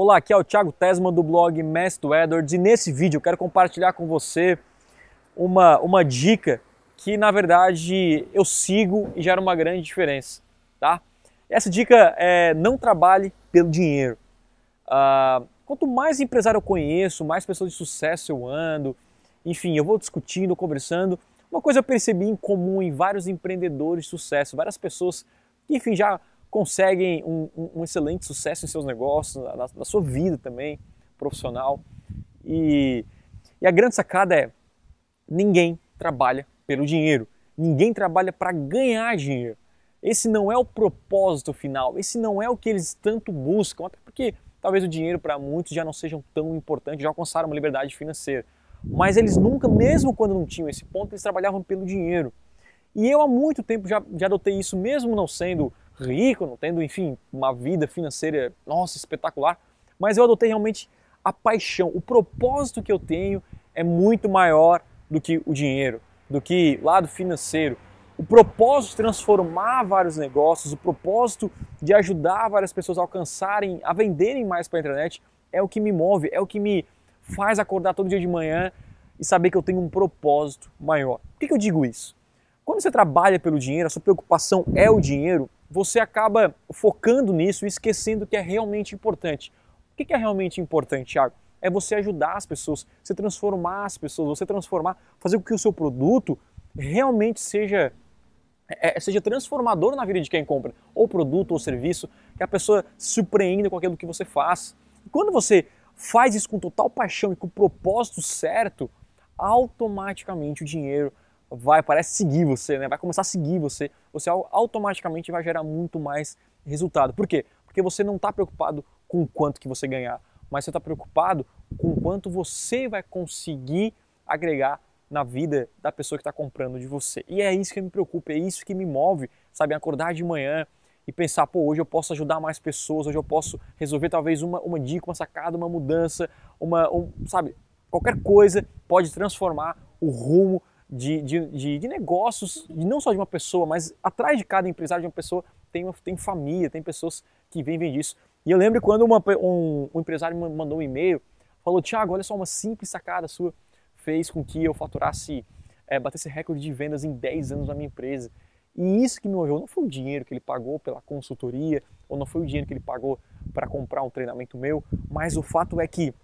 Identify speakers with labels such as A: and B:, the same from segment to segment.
A: Olá, aqui é o Thiago Tesman do blog Mestre do Edwards e nesse vídeo eu quero compartilhar com você uma, uma dica que na verdade eu sigo e gera uma grande diferença, tá? Essa dica é não trabalhe pelo dinheiro. Uh, quanto mais empresário eu conheço, mais pessoas de sucesso eu ando, enfim, eu vou discutindo, conversando. Uma coisa eu percebi em comum em vários empreendedores de sucesso, várias pessoas que, enfim, já conseguem um, um, excelente sucesso em seus negócios, na, na, sua vida também, profissional. E, e a grande sacada é: ninguém trabalha pelo dinheiro, ninguém trabalha para ganhar dinheiro. Esse não é o propósito final, esse não é o que eles tanto buscam, até porque talvez o dinheiro para muitos já não seja tão importante, já alcançaram uma liberdade financeira. Mas eles nunca, mesmo quando não tinham esse ponto, eles trabalhavam pelo dinheiro. E eu há muito tempo já, já adotei isso, mesmo não sendo rico, não tendo, enfim, uma vida financeira, nossa, espetacular, mas eu adotei realmente a paixão, o propósito que eu tenho é muito maior do que o dinheiro, do que lado financeiro. O propósito de transformar vários negócios, o propósito de ajudar várias pessoas a alcançarem, a venderem mais para a internet, é o que me move, é o que me faz acordar todo dia de manhã e saber que eu tenho um propósito maior. Por que, que eu digo isso? Quando você trabalha pelo dinheiro, a sua preocupação é o dinheiro, você acaba focando nisso e esquecendo o que é realmente importante. O que é realmente importante, Thiago? É você ajudar as pessoas, você transformar as pessoas, você transformar, fazer com que o seu produto realmente seja é, é, seja transformador na vida de quem compra, ou produto ou serviço, que a pessoa se surpreenda com aquilo que você faz. E quando você faz isso com total paixão e com o propósito certo, automaticamente o dinheiro vai, parece seguir você, né? vai começar a seguir você, você automaticamente vai gerar muito mais resultado. Por quê? Porque você não está preocupado com quanto que você ganhar, mas você está preocupado com quanto você vai conseguir agregar na vida da pessoa que está comprando de você. E é isso que me preocupa, é isso que me move, sabe? Acordar de manhã e pensar, pô, hoje eu posso ajudar mais pessoas, hoje eu posso resolver talvez uma, uma dica, uma sacada, uma mudança, uma, um, sabe? Qualquer coisa pode transformar o rumo de, de, de, de negócios, não só de uma pessoa, mas atrás de cada empresário de uma pessoa tem, uma, tem família, tem pessoas que vivem disso. E eu lembro quando uma, um, um empresário me mandou um e-mail, falou, Tiago, olha só, uma simples sacada sua fez com que eu faturasse, é, batesse recorde de vendas em 10 anos na minha empresa. E isso que me moveu não foi o dinheiro que ele pagou pela consultoria, ou não foi o dinheiro que ele pagou para comprar um treinamento meu, mas o fato é que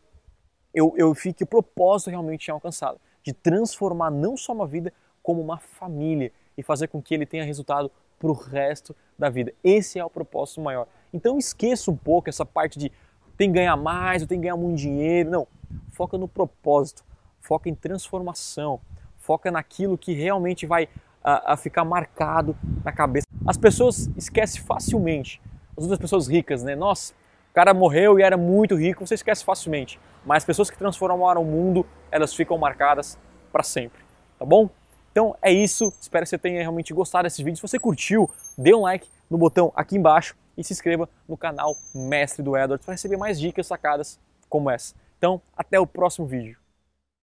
A: eu, eu vi que o propósito realmente tinha alcançado de transformar não só uma vida, como uma família e fazer com que ele tenha resultado para o resto da vida. Esse é o propósito maior. Então esqueça um pouco essa parte de tem que ganhar mais, eu tenho que ganhar muito dinheiro. Não, foca no propósito, foca em transformação, foca naquilo que realmente vai a, a ficar marcado na cabeça. As pessoas esquecem facilmente, as outras pessoas ricas, né? Nossa, o cara morreu e era muito rico, você esquece facilmente. Mas as pessoas que transformaram o mundo, elas ficam marcadas para sempre, tá bom? Então é isso, espero que você tenha realmente gostado desse vídeo. Se você curtiu, dê um like no botão aqui embaixo e se inscreva no canal Mestre do Edward para receber mais dicas sacadas como essa. Então, até o próximo vídeo.